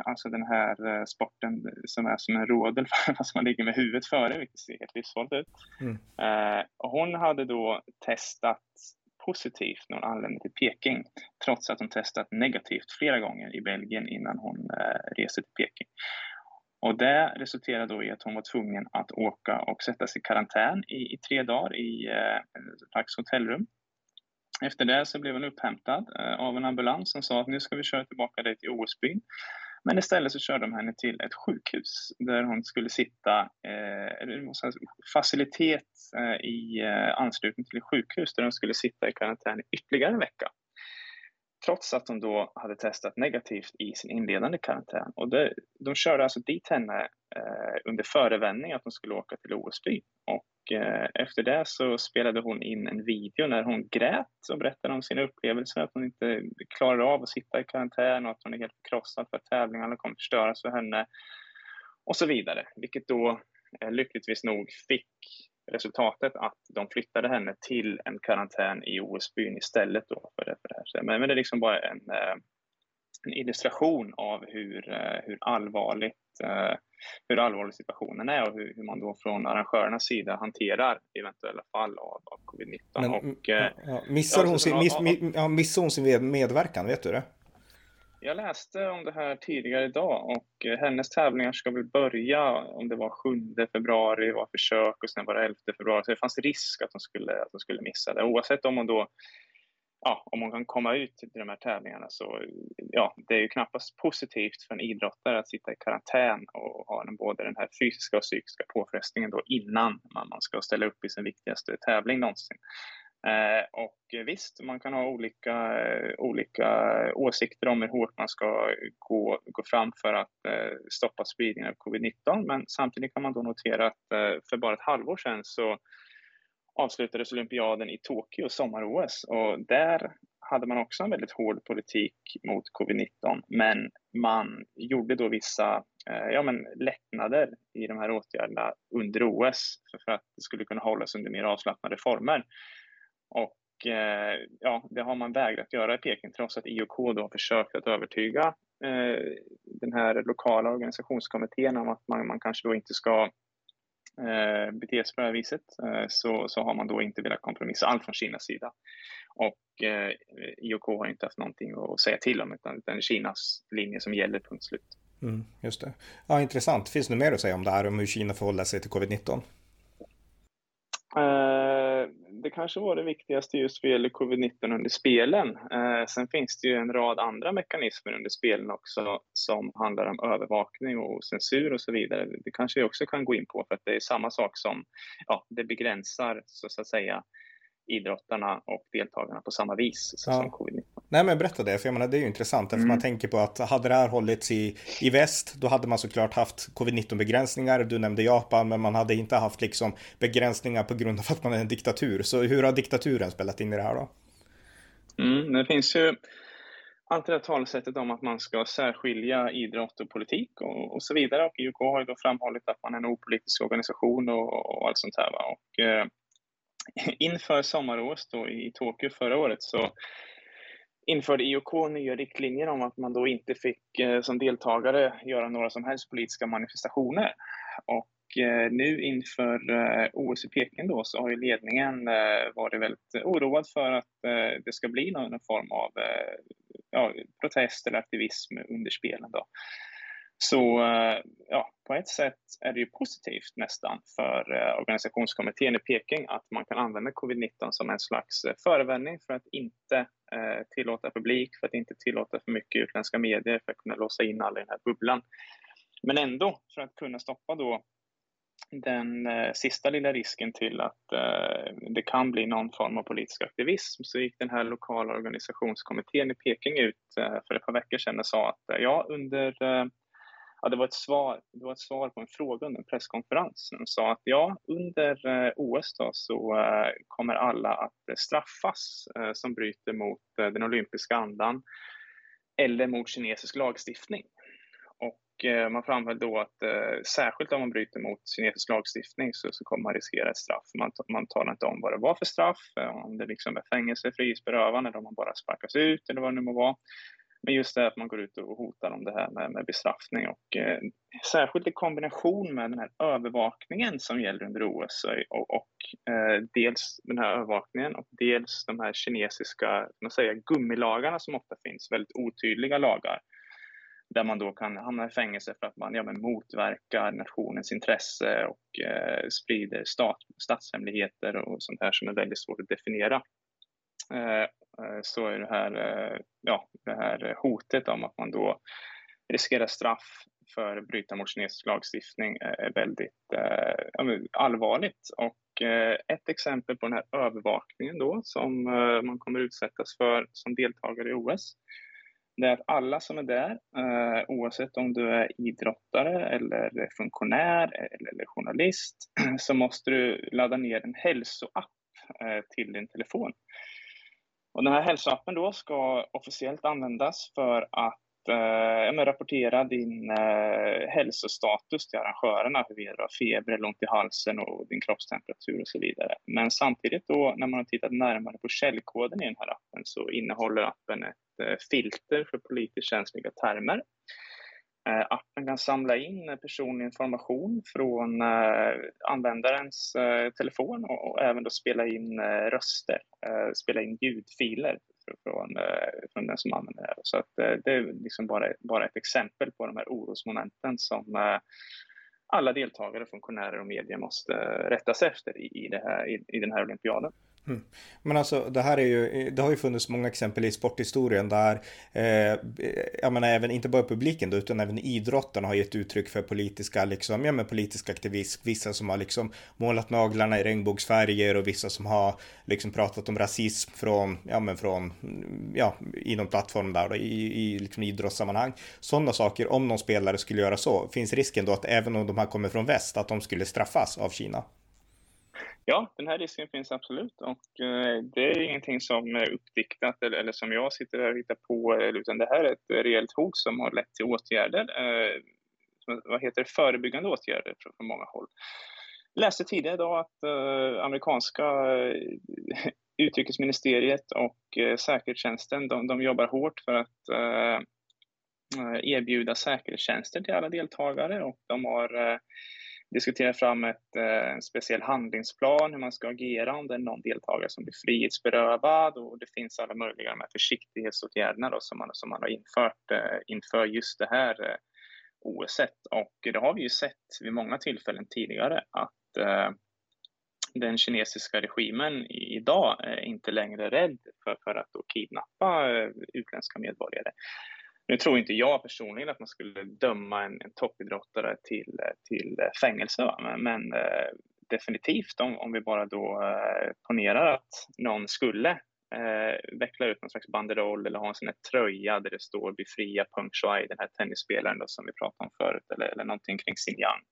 Alltså den här eh, sporten som är som en rodel fast man ligger med huvudet före, vilket ser helt livsfarligt ut. Mm. Eh, hon hade då testat positivt när hon anlände till Peking, trots att hon testat negativt flera gånger i Belgien innan hon eh, reser till Peking. Och det resulterade då i att hon var tvungen att åka och sätta sig i karantän i, i tre dagar i ett slags hotellrum efter det så blev hon upphämtad av en ambulans som sa att nu ska vi köra tillbaka dig till Osby. Men istället så körde de henne till ett sjukhus där hon skulle sitta, eh, facilitet eh, i eh, anslutning till ett sjukhus där hon skulle sitta i karantän ytterligare en vecka trots att hon då hade testat negativt i sin inledande karantän. Och det, de körde alltså dit henne eh, under förevändning att hon skulle åka till Osby. Och eh, efter det så spelade hon in en video när hon grät och berättade om sina upplevelser, att hon inte klarade av att sitta i karantän och att hon är helt krossad för att tävlingarna kommer förstöras för henne och så vidare. Vilket då eh, lyckligtvis nog fick resultatet att de flyttade henne till en karantän i OS-byn istället då för det, för det här. Men, men det är liksom bara en, eh, en illustration av hur, eh, hur allvarligt eh, hur allvarlig situationen är och hur, hur, man då från arrangörernas sida hanterar eventuella fall av, av covid-19. Men, och, ja, missar, hon sin, miss, ja, missar hon sin medverkan, vet du det? Jag läste om det här tidigare idag och eh, hennes tävlingar ska väl börja om det var 7 februari var försök och sen var det 11 februari. Så det fanns risk att hon skulle, att hon skulle missa det. Oavsett om hon då ja, om hon kan komma ut till de här tävlingarna så ja, det är ju knappast positivt för en idrottare att sitta i karantän och ha den, både den här fysiska och psykiska påfrestningen då innan man, man ska ställa upp i sin viktigaste tävling någonsin. Eh, och visst, man kan ha olika, eh, olika åsikter om hur hårt man ska gå, gå fram för att eh, stoppa spridningen av covid-19, men samtidigt kan man då notera att för bara ett halvår sedan så avslutades olympiaden i Tokyo, sommar-OS, och där hade man också en väldigt hård politik mot covid-19, men man gjorde då vissa ja, men lättnader i de här åtgärderna under OS för att det skulle kunna hållas under mer avslappnade former. Och eh, ja, det har man vägrat göra i Peking trots att IOK då har försökt att övertyga eh, den här lokala organisationskommittén om att man, man kanske då inte ska eh, bete sig på det här viset eh, så, så har man då inte velat kompromissa allt från Kinas sida. Och eh, IOK har inte haft någonting att säga till om utan är Kinas linje som gäller, punkt slut. Mm, just det. Ja, intressant. Finns det mer att säga om det här, om hur Kina förhåller sig till covid-19? Det kanske var det viktigaste just vad gäller covid-19 under spelen. Eh, sen finns det ju en rad andra mekanismer under spelen också som handlar om övervakning och censur och så vidare. Det kanske vi också kan gå in på för att det är samma sak som, ja, det begränsar så att säga idrottarna och deltagarna på samma vis ja. som covid-19. Nej men berätta det, för jag menar det är ju intressant. Mm. man tänker på att hade det här hållits i, i väst, då hade man såklart haft covid-19 begränsningar. Du nämnde Japan, men man hade inte haft liksom begränsningar på grund av att man är en diktatur. Så hur har diktaturen spelat in i det här då? Mm, det finns ju allt det där talesättet om att man ska särskilja idrott och politik och, och så vidare. Och IOK har ju då framhållit att man är en opolitisk organisation och, och allt sånt här. Va? Och, eh, inför sommar-OS i Tokyo förra året så införde IOK nya riktlinjer om att man då inte fick eh, som deltagare göra några som helst politiska manifestationer. Och eh, nu inför eh, OS i Peking då så har ju ledningen varit väldigt oroad för att det ska bli någon form av ja, protest eller aktivism under spelen. Då. Så eh, ja, på ett sätt är det ju positivt nästan för eh, organisationskommittén i Peking att man kan använda covid-19 som en slags eh, förevändning för att inte tillåta publik, för att inte tillåta för mycket utländska medier, för att kunna låsa in alla i den här bubblan. Men ändå för att kunna stoppa då den eh, sista lilla risken till att eh, det kan bli någon form av politisk aktivism så gick den här lokala organisationskommittén i Peking ut eh, för ett par veckor sedan och sa att eh, ja, under eh, Ja, det, var ett svar, det var ett svar på en fråga under en presskonferens. De sa att ja, under eh, OS då, så eh, kommer alla att eh, straffas som bryter mot den olympiska andan eller mot kinesisk lagstiftning. Och man framhöll då att särskilt om man bryter mot kinesisk lagstiftning så, så kommer man riskera ett straff. Man, man talar inte om vad det var för straff, om det liksom är fängelse, frihetsberövande eller om man bara sparkas ut eller vad det nu må vara. Men just det att man går ut och hotar om det här med, med bestraffning och eh, särskilt i kombination med den här övervakningen som gäller under OS och, och eh, dels den här övervakningen och dels de här kinesiska man säger, gummilagarna som ofta finns, väldigt otydliga lagar där man då kan hamna i fängelse för att man ja, motverkar nationens intresse och eh, sprider stat, statshemligheter och sånt här som är väldigt svårt att definiera. Eh, Eh, så är det här, eh, ja, det här hotet om att man då riskerar straff för att bryta mot kinesisk lagstiftning eh, är väldigt allvarligt. Och ett exempel på den här övervakningen då som man kommer utsättas för som deltagare i OS det är att alla som är där, oavsett om du är idrottare eller funktionär eller, journalist, så måste du ladda ner en hälsoapp till din telefon. Och den här hälsoappen då ska officiellt användas för att eh, rapportera din eh, hälsostatus till arrangörerna, huruvida du har feber eller ont i halsen och din kroppstemperatur och så vidare. Men samtidigt då när man har tittat närmare på källkoden i den här appen så innehåller appen ett Eh, filter för politiskt känsliga termer. Eh, appen kan samla in personlig information från eh, användarens eh, telefon och även då spela in eh, röster, eh, spela in ljudfiler från, från den som använder det. Så att det är liksom bara, bara ett exempel på de här orosmomenten som alla deltagare, funktionärer och media måste rätta sig efter i, i, det här, i, i den här olympiaden. Mm. Men alltså det här är ju, det har ju funnits många exempel i sporthistorien där, eh, jag menar även, inte bara publiken då, utan även idrotten har gett uttryck för politiska, liksom, ja men politisk aktivism, vissa som har liksom målat naglarna i regnbågsfärger och vissa som har liksom pratat om rasism från, ja men från, ja, inom plattform där då, i, i liksom idrottssammanhang. Sådana saker, om någon spelare skulle göra så, finns risken då att även om de här kommer från väst, att de skulle straffas av Kina? Ja, den här risken finns absolut och eh, det är ingenting som är uppdiktat eller, eller som jag sitter här och hittar på, eh, utan det här är ett eh, reellt hot som har lett till åtgärder, eh, vad heter det, förebyggande åtgärder från, från många håll. Jag läste tidigare idag att eh, amerikanska eh, utrikesministeriet och eh, säkerhetstjänsten, de, de jobbar hårt för att eh, eh erbjuda säkerhetstjänster till alla deltagare och de har diskutera fram ett, eh, en speciell handlingsplan, hur man ska agera om det är någon deltagare som blir frihetsberövad och det finns alla möjliga med försiktighetsåtgärderna då, som, man, som man har infört eh, inför just det här eh, OSet. Och det har vi ju sett vid många tillfällen tidigare att eh, den kinesiska regimen idag är inte längre rädd för, för att då kidnappa eh, utländska medborgare. Nu tror inte jag personligen att man skulle döma en, en toppidrottare till, till eh, fängelse, va? men, men eh, definitivt om, om vi bara då eh, ponerar att någon skulle eh, veckla ut någon slags banderoll eller ha en sån här tröja där det står befria Peng Shuai, den här tennisspelaren då, som vi pratade om förut, eller, eller någonting kring Xinjiang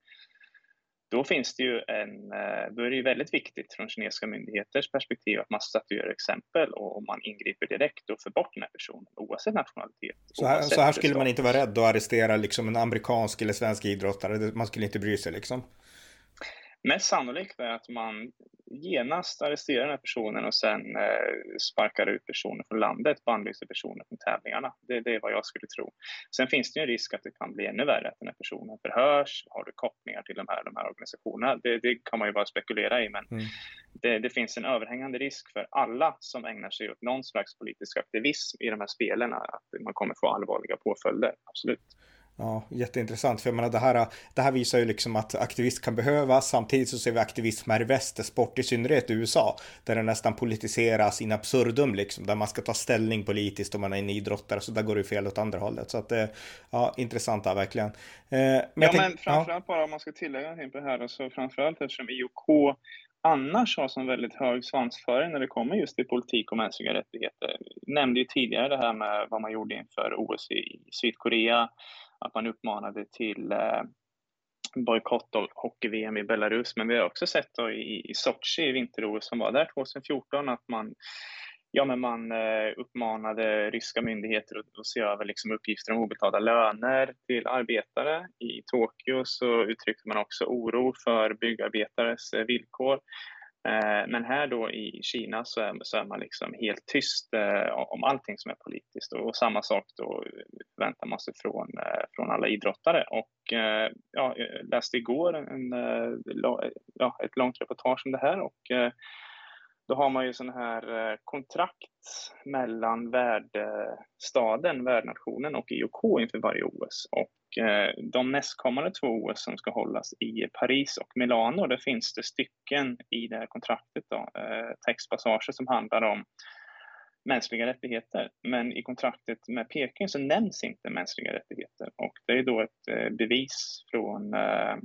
då finns det ju en, eh, då är det ju väldigt viktigt från kinesiska myndigheters perspektiv att man statuerar exempel och man ingriper direkt och får bort den här personen oavsett nationalitet. Så här, så här skulle man inte vara rädd att arrestera liksom en amerikansk eller svensk idrottare? Man skulle inte bry sig liksom? Mest sannolikt är att man genast arresterar den här personen och sen eh, sparkar ut personen från landet, bannlyser personen från tävlingarna. Det, det, är vad jag skulle tro. Sen finns det ju en risk att det kan bli ännu värre, att den här personen förhörs. Har du kopplingar till de här, de här organisationerna? Det, det kan man ju bara spekulera i, men mm. det, det, finns en överhängande risk för alla som ägnar sig åt någon slags politisk aktivism i de här spelen, att man kommer få allvarliga påföljder, absolut. Ja, jätteintressant. För jag menar, det här, det här visar ju liksom att aktivism kan behövas. Samtidigt så ser vi aktivism här i väster, sport i synnerhet i USA, där det nästan politiseras in absurdum, liksom, där man ska ta ställning politiskt om man är en idrottare, så där går det fel åt andra hållet. Så att, eh, ja, intressanta verkligen. Eh, men ja, men framförallt ja. bara om man ska tillägga någonting på det här, så framförallt eftersom IOK annars har som väldigt hög svansföring när det kommer just till politik och mänskliga rättigheter. Jag nämnde ju tidigare det här med vad man gjorde inför OS i Sydkorea, att man uppmanade till eh, bojkott av hockey-VM i Belarus. Men vi har också sett då i, i Sochi i vinter-OS som var där 2014 att man Ja, men man eh, uppmanade ryska myndigheter att, att se över liksom uppgifter om obetalda löner till arbetare. I Tokyo så uttryckte man också oro för byggarbetares eh, villkor. Eh, men här då i Kina så är, så är man liksom helt tyst eh, om allting som är politiskt och samma sak då förväntar man sig från, eh, från alla idrottare. Och eh, ja, jag läste igår en, eh, ja, ett långt reportage om det här och då har man ju sådana här eh, kontrakt mellan värdstaden, värdnationen och IOK inför varje OS. Och eh, de nästkommande två OS som ska hållas i Paris och Milano, där finns det stycken i det här kontraktet, då, eh, textpassager som handlar om mänskliga rättigheter. Men i kontraktet med Peking så nämns inte mänskliga rättigheter och det är då ett bevis från,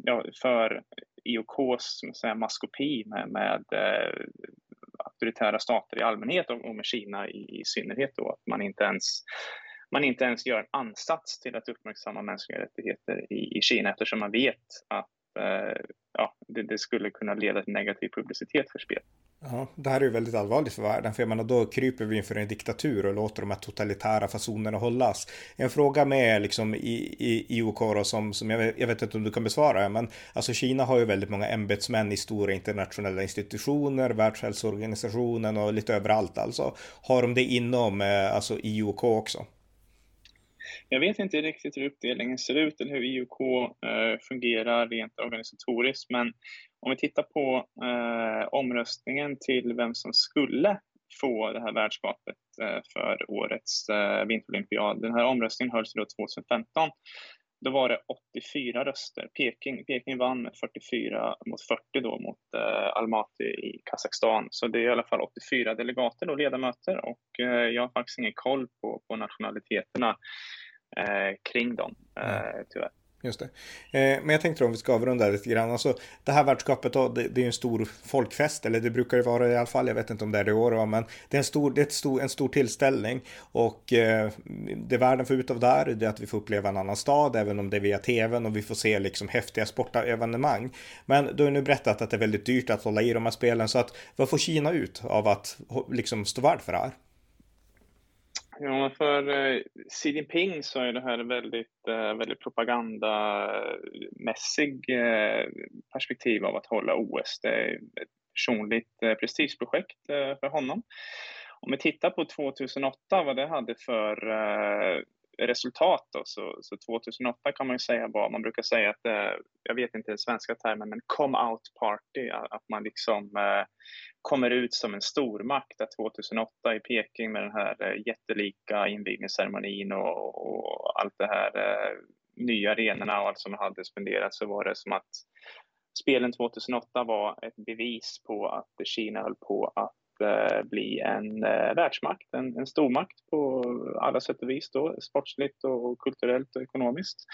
ja, för IOKs säga, maskopi med, med auktoritära stater i allmänhet och med Kina i, i synnerhet då, att man inte ens man inte ens gör en ansats till att uppmärksamma mänskliga rättigheter i, i Kina eftersom man vet att Eh, ja, det, det, skulle kunna leda till negativ publicitet för spel. Ja, det här är ju väldigt allvarligt för världen, för jag menar då kryper vi inför en diktatur och låter de här totalitära fasonerna hållas. En fråga med liksom i, i IOK då, som, som jag, vet, jag vet inte om du kan besvara, men alltså Kina har ju väldigt många ämbetsmän i stora internationella institutioner, Världshälsoorganisationen och lite överallt alltså. Har de det inom eh, alltså IOK också? Jag vet inte riktigt hur uppdelningen ser ut eller hur IOK eh, fungerar rent organisatoriskt, men om vi tittar på eh, omröstningen till vem som skulle få det här värdskapet eh, för årets eh, vinterolympiad. Den här omröstningen hölls då 2015. Då var det 84 röster. Peking, Peking vann med 44 mot 40 då mot eh, Almaty i Kazakstan. Så det är i alla fall 84 delegater och ledamöter och eh, jag har faktiskt ingen koll på, på nationaliteterna kring dem, eh, tyvärr. Just det. Eh, men jag tänkte om vi ska avrunda lite grann. Alltså, det här världskapet då, det, det är en stor folkfest, eller det brukar det vara i alla fall. Jag vet inte om det är det i år, men det är en stor, det är stor, en stor tillställning. Och eh, det världen får ut av där är att vi får uppleva en annan stad, även om det är via tvn och vi får se liksom häftiga sportevenemang. Men du har nu berättat att det är väldigt dyrt att hålla i de här spelen, så att vad får Kina ut av att liksom stå värd för det här? Ja, för eh, Xi Jinping så är det här väldigt, eh, väldigt propagandamässig eh, perspektiv av att hålla OS. Det är ett personligt eh, prestigeprojekt eh, för honom. Om vi tittar på 2008, vad det hade för eh, resultat då, så, så 2008 kan man ju säga var, man brukar säga att, eh, jag vet inte den svenska termen, men come out party, att man liksom eh, kommer ut som en stormakt. Att 2008 i Peking med den här eh, jättelika invigningsceremonin och, och allt det här eh, nya arenorna och allt som hade spenderat så var det som att spelen 2008 var ett bevis på att Kina höll på att Eh, bli en eh, världsmakt, en, en stormakt på alla sätt och vis då, sportsligt och kulturellt och ekonomiskt.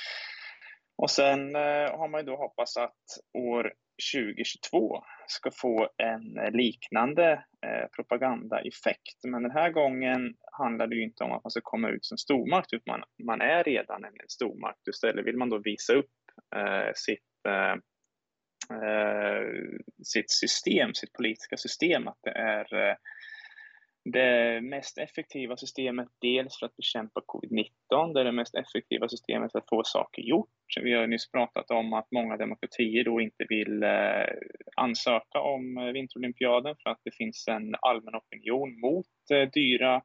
Och sen eh, har man ju då hoppats att år 2022 ska få en liknande eh, propagandaeffekt. Men den här gången handlar det ju inte om att man ska komma ut som stormakt, utan man, man är redan en stormakt. Istället vill man då visa upp eh, sitt eh, Eh, sitt system, sitt politiska system, att det är eh, det mest effektiva systemet dels för att bekämpa covid-19, det är det mest effektiva systemet för att få saker gjort. Vi har nyss pratat om att många demokratier då inte vill eh, ansöka om vinterolympiaden för att det finns en allmän opinion mot dyra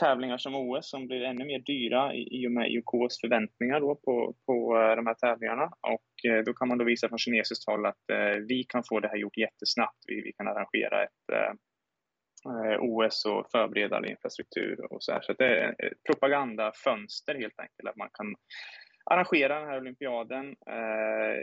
tävlingar som OS som blir ännu mer dyra i och med IOKs förväntningar då på, på eh, de här tävlingarna. Och eh, då kan man då visa från kinesiskt håll att eh, vi kan få det här gjort jättesnabbt. Vi, vi kan arrangera ett eh, OS och förbereda all infrastruktur och så här. Så det är ett propagandafönster helt enkelt, att man kan arrangera den här olympiaden eh,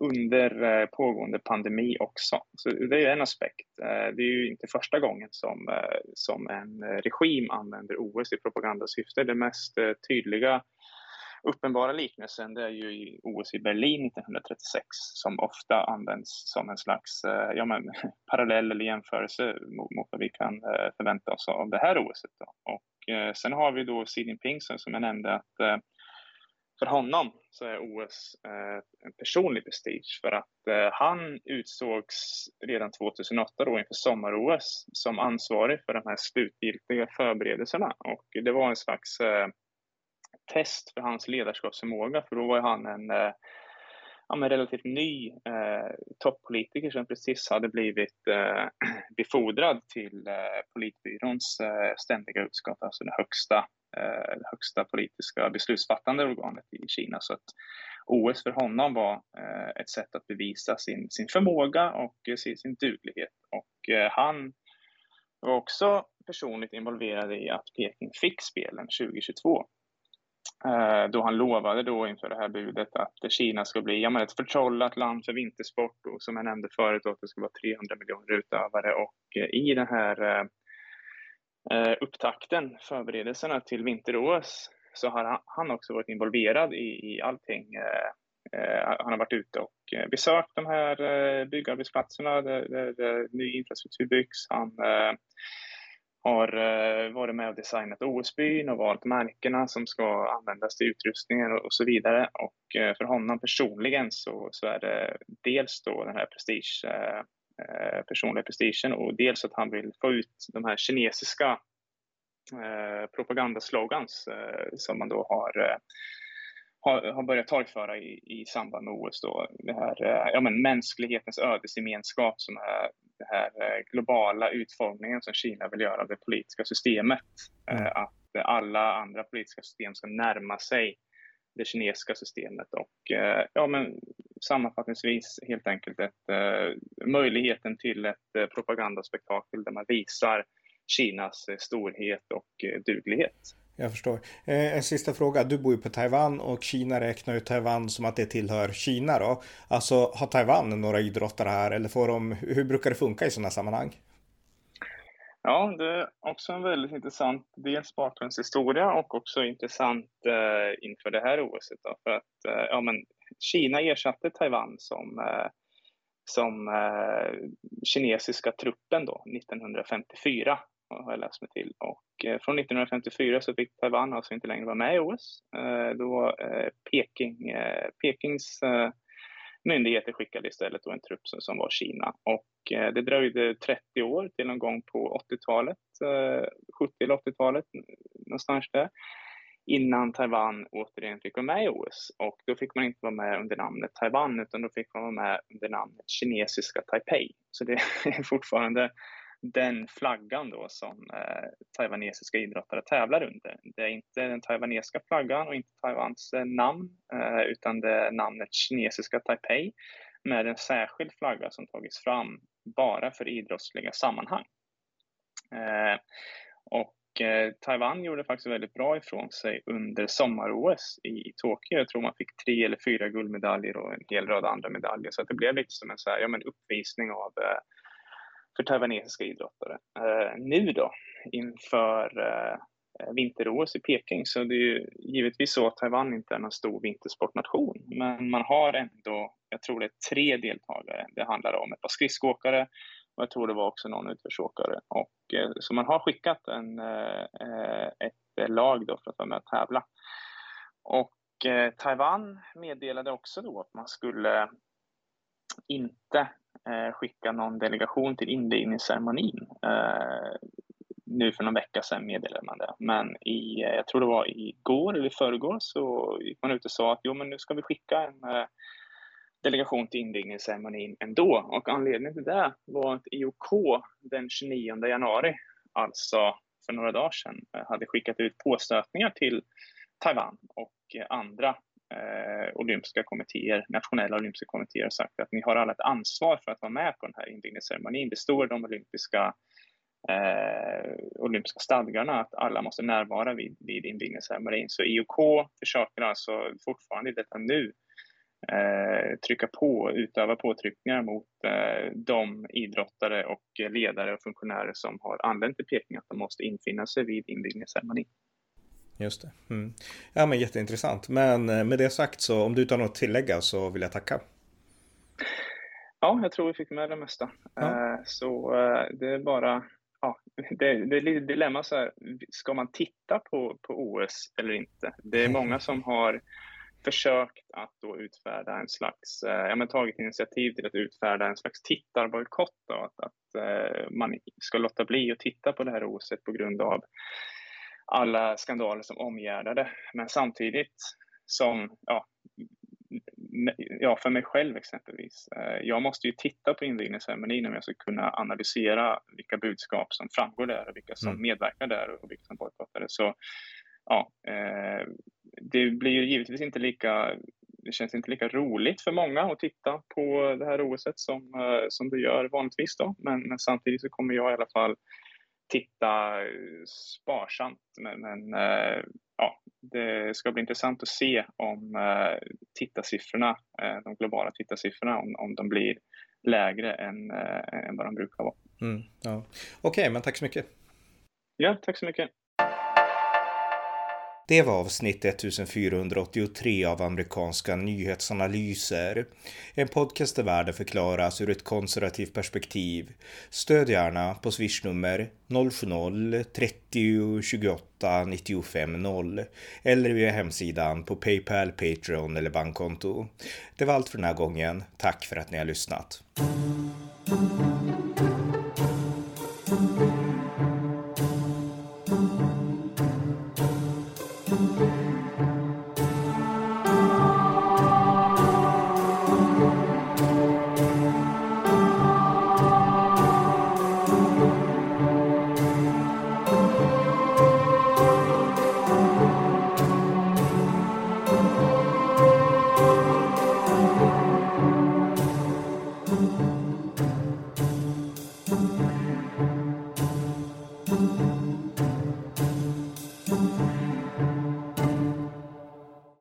under eh, pågående pandemi också. Så det är en aspekt. Eh, det är ju inte första gången som, eh, som en regim använder OS i propagandasyfte. Det mest tydliga uppenbara liknelsen det är ju i OS i Berlin 1936 som ofta används som en slags ja, men, parallell eller jämförelse mot, mot vad vi kan förvänta oss av det här OSet. Då. Och sen har vi då Xi Jinping som jag nämnde att för honom så är OS eh, en personlig prestige för att eh, han utsågs redan 2008 då inför sommar-OS som ansvarig för de här slutgiltiga förberedelserna. Och det var en slags eh, test för hans ledarskapsförmåga för då var han en eh, ja, men relativt ny eh, toppolitiker som precis hade blivit eh, befordrad till eh, politbyråns eh, ständiga utskott, alltså den högsta eh, högsta politiska beslutsfattande organet i Kina. Så att OS för honom var eh, ett sätt att bevisa sin, sin förmåga och eh, sin, duglighet. Och eh, han var också personligt involverad i att Peking fick spelen 2022. Eh, då han lovade då inför det här budet att Kina ska bli ja, ett förtrollat land för vintersport och som jag nämnde förut att det ska vara 300 miljoner utövare och eh, i den här eh, eh, upptakten, förberedelserna till vinter-OS, så har han också varit involverad i, i allting. Eh, eh han har varit ute och eh, besökt de här eh, byggarbetsplatserna där, där, där ny infrastruktur byggs. Han eh, har eh, varit med och designat OS-byn och valt märkena som ska användas till utrustningen och, och så vidare. Och eh, för honom personligen så, så är det dels då den här prestige Eh, personliga prestigen och dels att han vill få ut de här kinesiska eh, propagandaslogans eh, som man då har har, har börjat torgföra i, i samband med OS. Då. Det här, ja, men mänsklighetens ödesgemenskap, som är den här globala utformningen som Kina vill göra av det politiska systemet. Mm. Att alla andra politiska system ska närma sig det kinesiska systemet och eh, ja, men sammanfattningsvis helt enkelt ett, eh, möjligheten till ett eh, propagandaspektakel där man visar Kinas storhet och duglighet. Jag förstår. En sista fråga. Du bor ju på Taiwan och Kina räknar ju Taiwan som att det tillhör Kina då. Alltså har Taiwan några idrottare här eller får de, hur brukar det funka i sådana sammanhang? Ja, det är också en väldigt intressant dels bakgrundshistoria och också intressant eh, inför det här OS. För att eh, ja, men Kina ersatte Taiwan som, eh, som eh, kinesiska truppen då, 1954 har jag läst mig till. Och eh, från 1954 så fick Taiwan alltså inte längre vara med i OS. Eh, då eh, Peking, eh, Pekings eh, myndigheter skickade istället då en trupp som var Kina. Och eh, det dröjde 30 år till någon gång på 80-talet, 70 eller 80-talet, någonstans där, innan Taiwan återigen fick vara med i OS. Och då fick man inte vara med under namnet Taiwan, utan då fick man vara med under namnet kinesiska Taipei. Så det är fortfarande den flaggan då som eh, taiwanesiska idrottare tävlar under. Det är inte den taiwanesiska flaggan och inte Taiwans eh, namn, eh, utan det är namnet kinesiska Taipei med en särskild flagga som tagits fram bara för idrottsliga sammanhang. Eh, och eh, Taiwan gjorde faktiskt väldigt bra ifrån sig under sommar-OS i, Tokyo. Jag tror man fick tre eller fyra guldmedaljer och en hel rad andra medaljer. Så det blev lite som en så här, ja, men uppvisning av eh, för taiwanesiska idrottare. Eh, nu då, inför eh, vinter-OS i Peking, så det är ju givetvis så att Taiwan inte är någon stor vintersportnation, men man har ändå, jag tror det är tre deltagare. Det handlar om ett par skridskoåkare och jag tror det var också någon utförsåkare. Och, eh, så man har skickat en, eh, eh ett eh, lag då för att vara med och tävla. Och eh, Taiwan meddelade också då att man skulle inte eh, skicka någon delegation till invigningsceremonin. Eh, nu för någon vecka sedan meddelade man det. Men i, eh, jag tror det var igår eller i förrgår så gick man ut och sa att jo, men nu ska vi skicka en eh, delegation till invigningsceremonin ändå. Och anledningen till det var att IOK den 29 januari, alltså för några dagar sedan, eh, hade skickat ut påstötningar till Taiwan och eh, andra eh, olympiska kommittéer, nationella olympiska kommittéer och sagt att ni har alla ett ansvar för att vara med på den här invigningsceremonin. Det står de olympiska eh, olympiska stadgarna att alla måste närvara vid, vid invigningsceremonin. Så IOK försöker alltså fortfarande i detta nu eh, trycka på, utöva påtryckningar mot eh, de idrottare och ledare och funktionärer som har anlänt till Peking att de måste infinna sig vid invigningsceremonin. Just det. Mm. Ja men jätteintressant. Men eh, med det sagt så om du inte har något att tillägga så vill jag tacka. Ja, jag tror vi fick med det mesta. Ja. Eh, så eh, det är bara ja, det, det är lite dilemma så här, ska man titta på, på OS eller inte? Det är många som har försökt att då utfärda en slags, eh, ja men tagit initiativ till att utfärda en slags tittarbojkott då, att, att eh, man ska låta bli att titta på det här OS på grund av alla skandaler som omgärdar det. Men samtidigt som, ja, ja, för mig själv exempelvis. Eh, jag måste ju titta på invigningsceremonin om jag ska kunna analysera vilka budskap som framgår där och vilka som mm. medverkar där och vilka som bojkottar det. Så ja, eh, det blir ju givetvis inte lika det känns inte lika roligt för många att titta på det här OS som, eh, som det gör vanligtvis då. Men samtidigt så kommer jag i alla fall titta sparsamt. Men, men ja, det ska bli intressant att se om eh, tittarsiffrorna, eh, de globala tittarsiffrorna, om, om de blir lägre än, eh, än vad de brukar vara. Mm, ja. Okej, okay, men tack så mycket. Ja, tack så mycket. Det var avsnitt 1483 av amerikanska nyhetsanalyser. En podcast där världen förklaras ur ett konservativt perspektiv. Stöd gärna på swishnummer 070-30 28 95 0 eller via hemsidan på Paypal, Patreon eller bankkonto. Det var allt för den här gången. Tack för att ni har lyssnat.